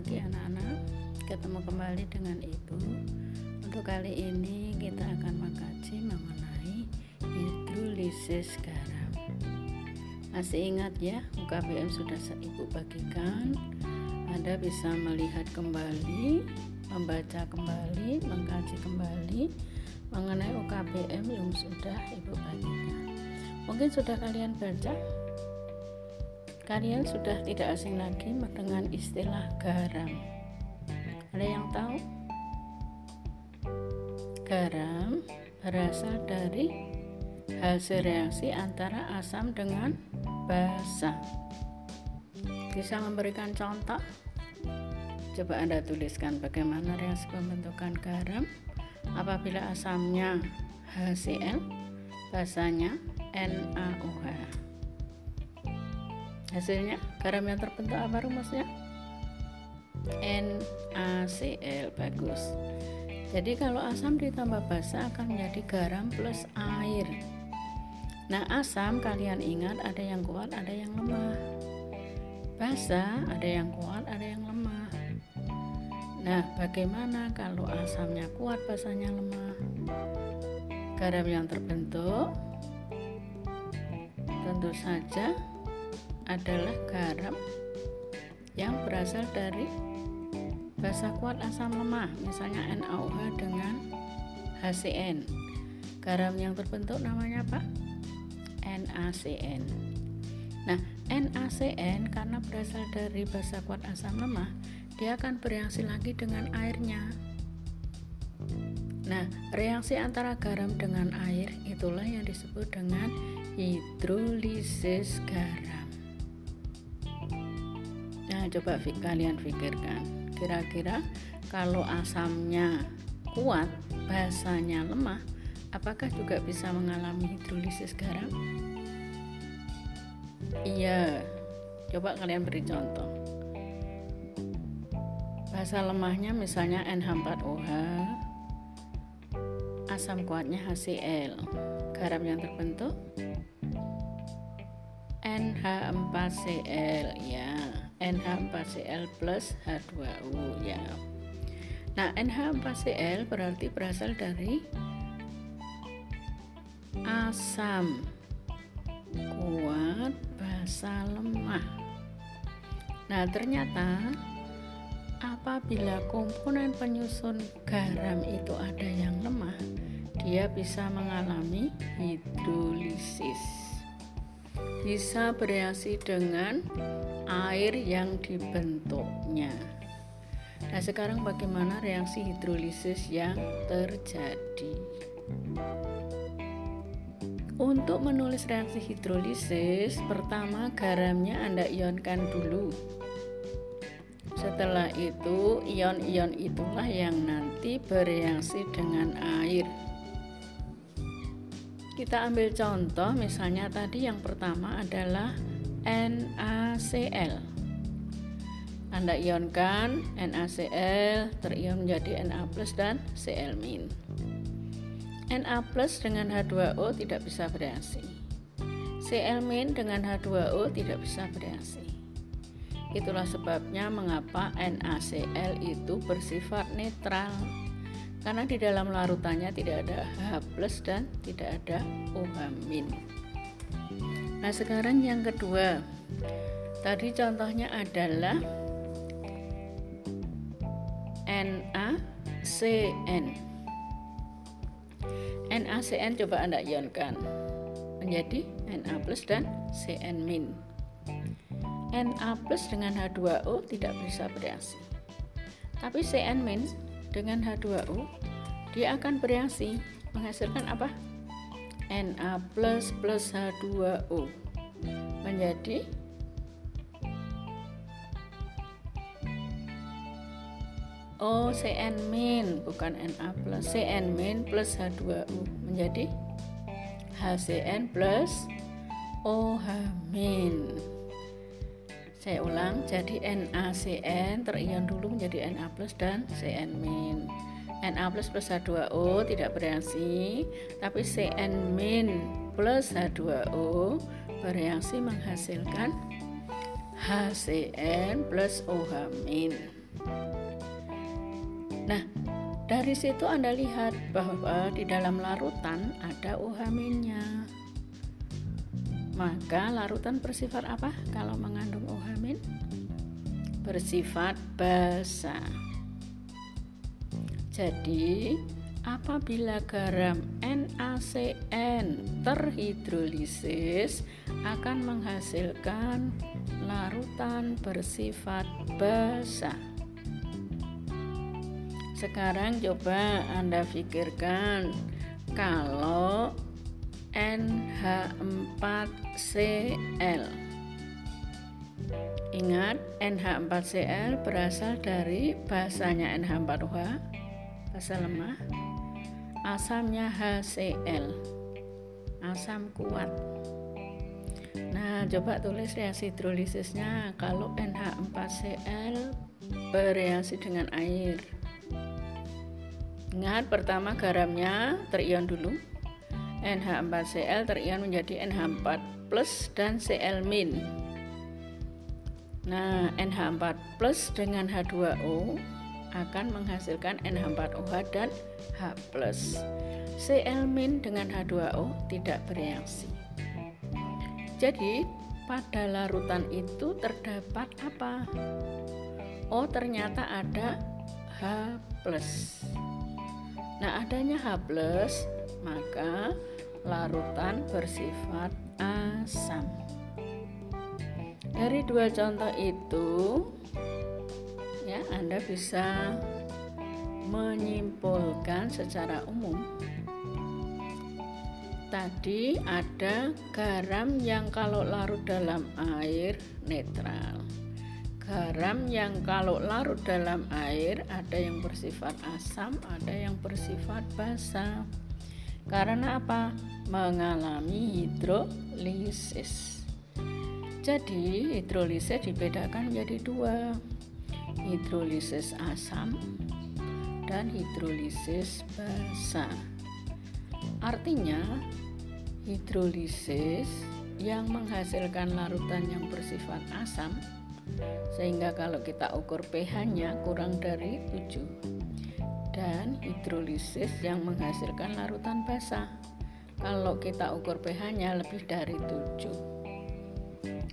pagi anak-anak Ketemu kembali dengan ibu. Untuk kali ini kita akan mengkaji mengenai hidrolisis garam. Masih ingat ya UKBM sudah ibu bagikan. Anda bisa melihat kembali Membaca kembali, mengkaji kembali Mengenai UKBM yang sudah ibu bagikan. Mungkin sudah kalian baca Kalian sudah tidak asing lagi dengan istilah garam. Ada yang tahu? Garam berasal dari hasil reaksi antara asam dengan basa. Bisa memberikan contoh? Coba Anda tuliskan bagaimana reaksi pembentukan garam apabila asamnya HCl, basanya NaOH hasilnya garam yang terbentuk apa rumusnya? NaCl bagus. Jadi kalau asam ditambah basa akan menjadi garam plus air. Nah asam kalian ingat ada yang kuat ada yang lemah. Basa ada yang kuat ada yang lemah. Nah bagaimana kalau asamnya kuat basanya lemah? Garam yang terbentuk tentu saja adalah garam yang berasal dari basa kuat asam lemah, misalnya NaOH dengan HCN. Garam yang terbentuk namanya apa? NaCN. Nah, NaCN karena berasal dari basa kuat asam lemah, dia akan bereaksi lagi dengan airnya. Nah, reaksi antara garam dengan air itulah yang disebut dengan hidrolisis garam. Nah, coba kalian pikirkan, kira-kira kalau asamnya kuat, basanya lemah, apakah juga bisa mengalami hidrolisis garam? Iya, coba kalian beri contoh. Basa lemahnya misalnya NH4OH, asam kuatnya HCl, garam yang terbentuk NH4Cl ya NH4Cl plus H2O ya. Nah NH4Cl berarti berasal dari asam kuat basa lemah. Nah ternyata apabila komponen penyusun garam itu ada yang lemah dia bisa mengalami hidrolisis bisa bereaksi dengan air yang dibentuknya. Nah, sekarang bagaimana reaksi hidrolisis yang terjadi? Untuk menulis reaksi hidrolisis, pertama garamnya Anda ionkan dulu. Setelah itu, ion-ion itulah yang nanti bereaksi dengan air. Kita ambil contoh misalnya tadi yang pertama adalah NaCl. Anda ionkan NaCl terion menjadi Na dan Cl. Na dengan H2O tidak bisa bereaksi. Cl dengan H2O tidak bisa bereaksi. Itulah sebabnya mengapa NaCl itu bersifat netral karena di dalam larutannya tidak ada H dan tidak ada OH. Nah sekarang yang kedua, tadi contohnya adalah NaCN. NaCN coba Anda ionkan menjadi Na plus dan Cn min. Na plus dengan H2O tidak bisa bereaksi. Tapi Cn min dengan H2O dia akan bereaksi menghasilkan apa? Na plus plus H2O menjadi Oh, Cn min bukan Na plus. Cn min plus H2O menjadi HCN plus OH min. Saya ulang jadi NaCN terion dulu menjadi Na plus dan Cn min Na plus plus H2O tidak bereaksi tapi Cn min plus H2O bereaksi menghasilkan HCN plus OH min Nah, dari situ Anda lihat bahwa di dalam larutan ada uhaminnya. Maka larutan bersifat apa kalau mengandung uhamin? Bersifat basa. Jadi, apabila garam NaCN terhidrolisis akan menghasilkan larutan bersifat basa. Sekarang coba Anda pikirkan kalau NH4Cl. Ingat, NH4Cl berasal dari bahasanya NH4OH, bahasa lemah. Asamnya HCl. Asam kuat. Nah, coba tulis reaksi hidrolisisnya kalau NH4Cl bereaksi dengan air. Ingat pertama garamnya terion dulu. NH4Cl terion menjadi NH4 plus dan Cl min. Nah, NH4 plus dengan H2O akan menghasilkan NH4OH dan H. Cl dengan H2O tidak bereaksi. Jadi, pada larutan itu terdapat apa? Oh, ternyata ada H. Nah, adanya H+, maka larutan bersifat asam. Dari dua contoh itu, ya Anda bisa menyimpulkan secara umum. Tadi ada garam yang kalau larut dalam air netral garam yang kalau larut dalam air ada yang bersifat asam, ada yang bersifat basa. Karena apa? Mengalami hidrolisis. Jadi, hidrolisis dibedakan menjadi dua. Hidrolisis asam dan hidrolisis basa. Artinya, hidrolisis yang menghasilkan larutan yang bersifat asam sehingga kalau kita ukur pH-nya kurang dari 7 dan hidrolisis yang menghasilkan larutan basah kalau kita ukur pH-nya lebih dari 7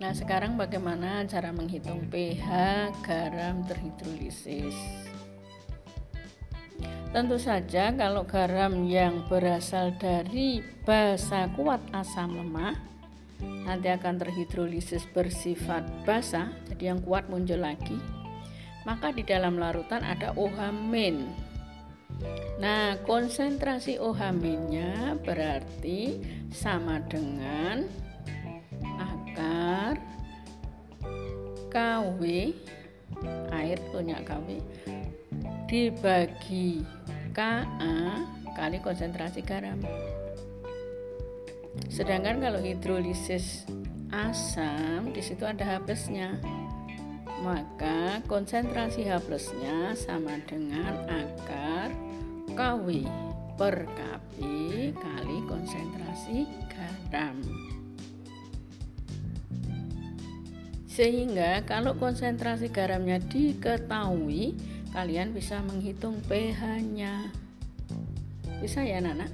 nah sekarang bagaimana cara menghitung pH garam terhidrolisis Tentu saja kalau garam yang berasal dari basa kuat asam lemah nanti akan terhidrolisis bersifat basah, jadi yang kuat muncul lagi. Maka di dalam larutan ada OH min. Nah, konsentrasi OH minnya berarti sama dengan akar KW air punya KW dibagi Ka kali konsentrasi garam. Sedangkan kalau hidrolisis asam di situ ada H plusnya. Maka konsentrasi H plusnya sama dengan akar KW per Kp kali konsentrasi garam. Sehingga kalau konsentrasi garamnya diketahui, kalian bisa menghitung pH-nya. Bisa ya, Nana?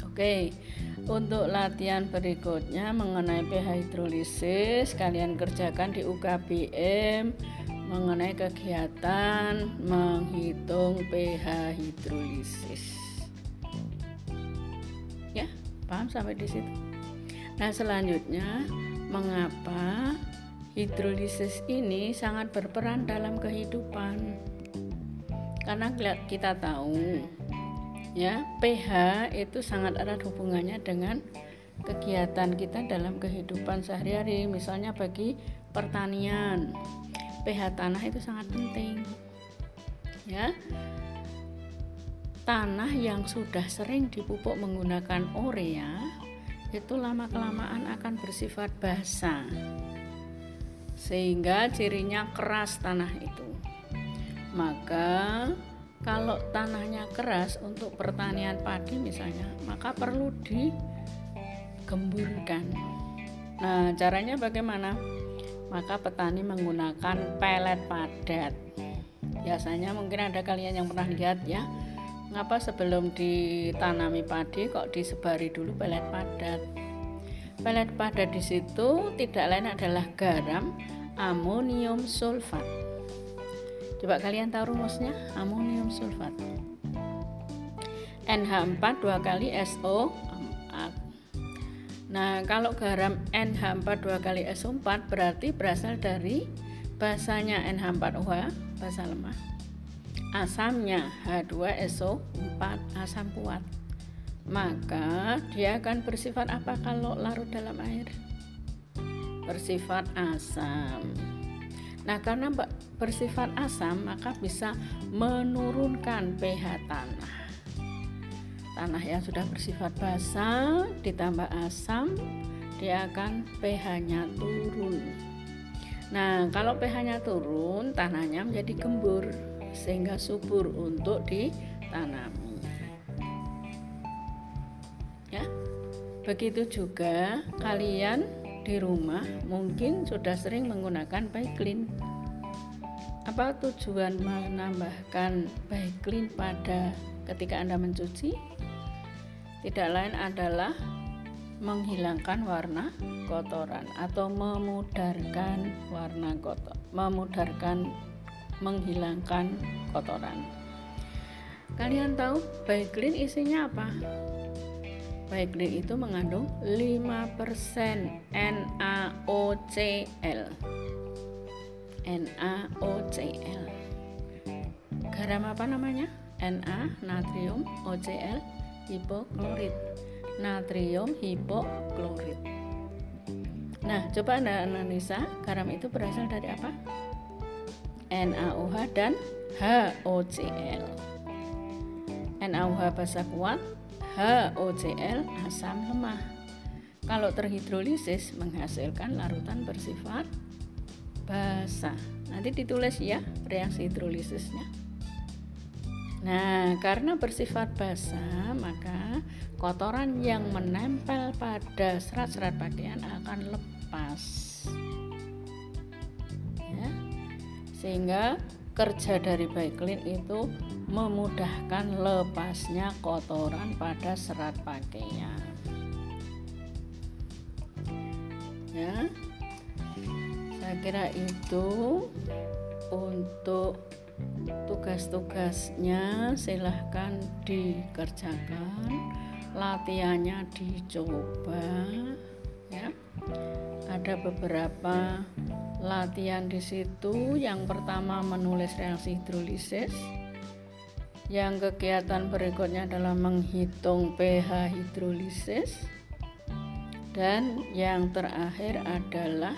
Oke, untuk latihan berikutnya mengenai pH hidrolisis, kalian kerjakan di UKBM mengenai kegiatan menghitung pH hidrolisis. Ya, paham sampai di situ. Nah, selanjutnya mengapa hidrolisis ini sangat berperan dalam kehidupan? Karena kita tahu ya pH itu sangat erat hubungannya dengan kegiatan kita dalam kehidupan sehari-hari misalnya bagi pertanian pH tanah itu sangat penting ya tanah yang sudah sering dipupuk menggunakan urea itu lama kelamaan akan bersifat basah sehingga cirinya keras tanah itu maka kalau tanahnya keras untuk pertanian padi misalnya, maka perlu digemburkan. Nah, caranya bagaimana? maka petani menggunakan pelet padat. Biasanya mungkin ada kalian yang pernah lihat ya, ngapa sebelum ditanami padi kok disebari dulu pelet padat. Pelet padat di situ tidak lain adalah garam amonium sulfat. Coba kalian tahu rumusnya amonium sulfat. NH4 dua kali SO4 Nah, kalau garam NH4 dua kali SO4 berarti berasal dari basanya NH4OH, basa lemah. Asamnya H2SO4, asam kuat. Maka dia akan bersifat apa kalau larut dalam air? Bersifat asam. Nah, karena bersifat asam, maka bisa menurunkan pH tanah tanah yang sudah bersifat basah ditambah asam dia akan pH-nya turun. Nah, kalau pH-nya turun, tanahnya menjadi gembur sehingga subur untuk ditanami. Ya. Begitu juga kalian di rumah mungkin sudah sering menggunakan Baiklin. Apa tujuan menambahkan Baiklin pada ketika Anda mencuci? tidak lain adalah menghilangkan warna kotoran atau memudarkan warna kotor, memudarkan menghilangkan kotoran. Kalian tahu Baiklin isinya apa? Baiklin itu mengandung 5% NaOCl. NaOCl. Garam apa namanya? Na, natrium, OCl, hipoklorid natrium hipoklorid nah coba anda analisa garam itu berasal dari apa NaOH dan HOCl NaOH basa kuat HOCl asam lemah. Kalau terhidrolisis menghasilkan larutan bersifat basah. Nanti ditulis ya reaksi hidrolisisnya. Nah, karena bersifat basah, maka kotoran yang menempel pada serat-serat pakaian akan lepas. Sehingga kerja dari Baiklin itu memudahkan lepasnya kotoran pada serat pakaian. Ya. Saya kira itu untuk tugas-tugasnya silahkan dikerjakan latihannya dicoba ya ada beberapa latihan di situ yang pertama menulis reaksi hidrolisis. Yang kegiatan berikutnya adalah menghitung pH hidrolisis. Dan yang terakhir adalah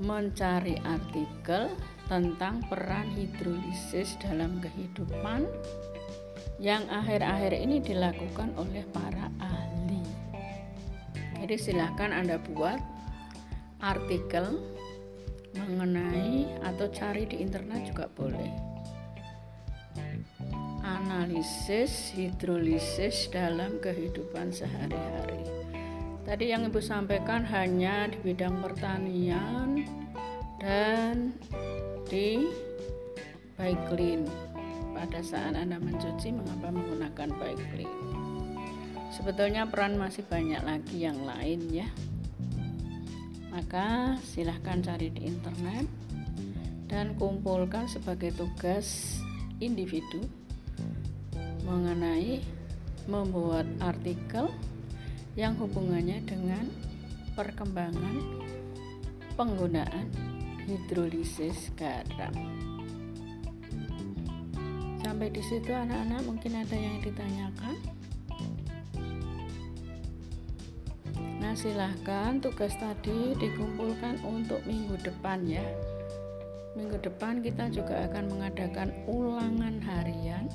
mencari artikel tentang peran hidrolisis dalam kehidupan. Yang akhir-akhir ini dilakukan oleh para ahli. Jadi silahkan Anda buat artikel mengenai atau cari di internet juga boleh. Analisis hidrolisis dalam kehidupan sehari-hari. Tadi yang Ibu sampaikan hanya di bidang pertanian dan di baik clean. Pada saat Anda mencuci, mengapa menggunakan baik clean? Sebetulnya peran masih banyak lagi yang lain ya. Maka silahkan cari di internet dan kumpulkan sebagai tugas individu mengenai membuat artikel yang hubungannya dengan perkembangan penggunaan hidrolisis garam. Sampai di situ anak-anak mungkin ada yang ditanyakan. Silahkan tugas tadi dikumpulkan untuk minggu depan ya. Minggu depan kita juga akan mengadakan ulangan harian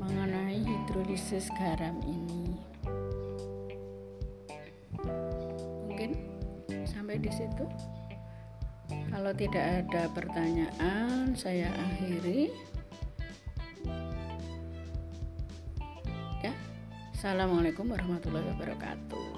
mengenai hidrolisis garam ini. sampai di situ. Kalau tidak ada pertanyaan, saya akhiri. Ya, assalamualaikum warahmatullahi wabarakatuh.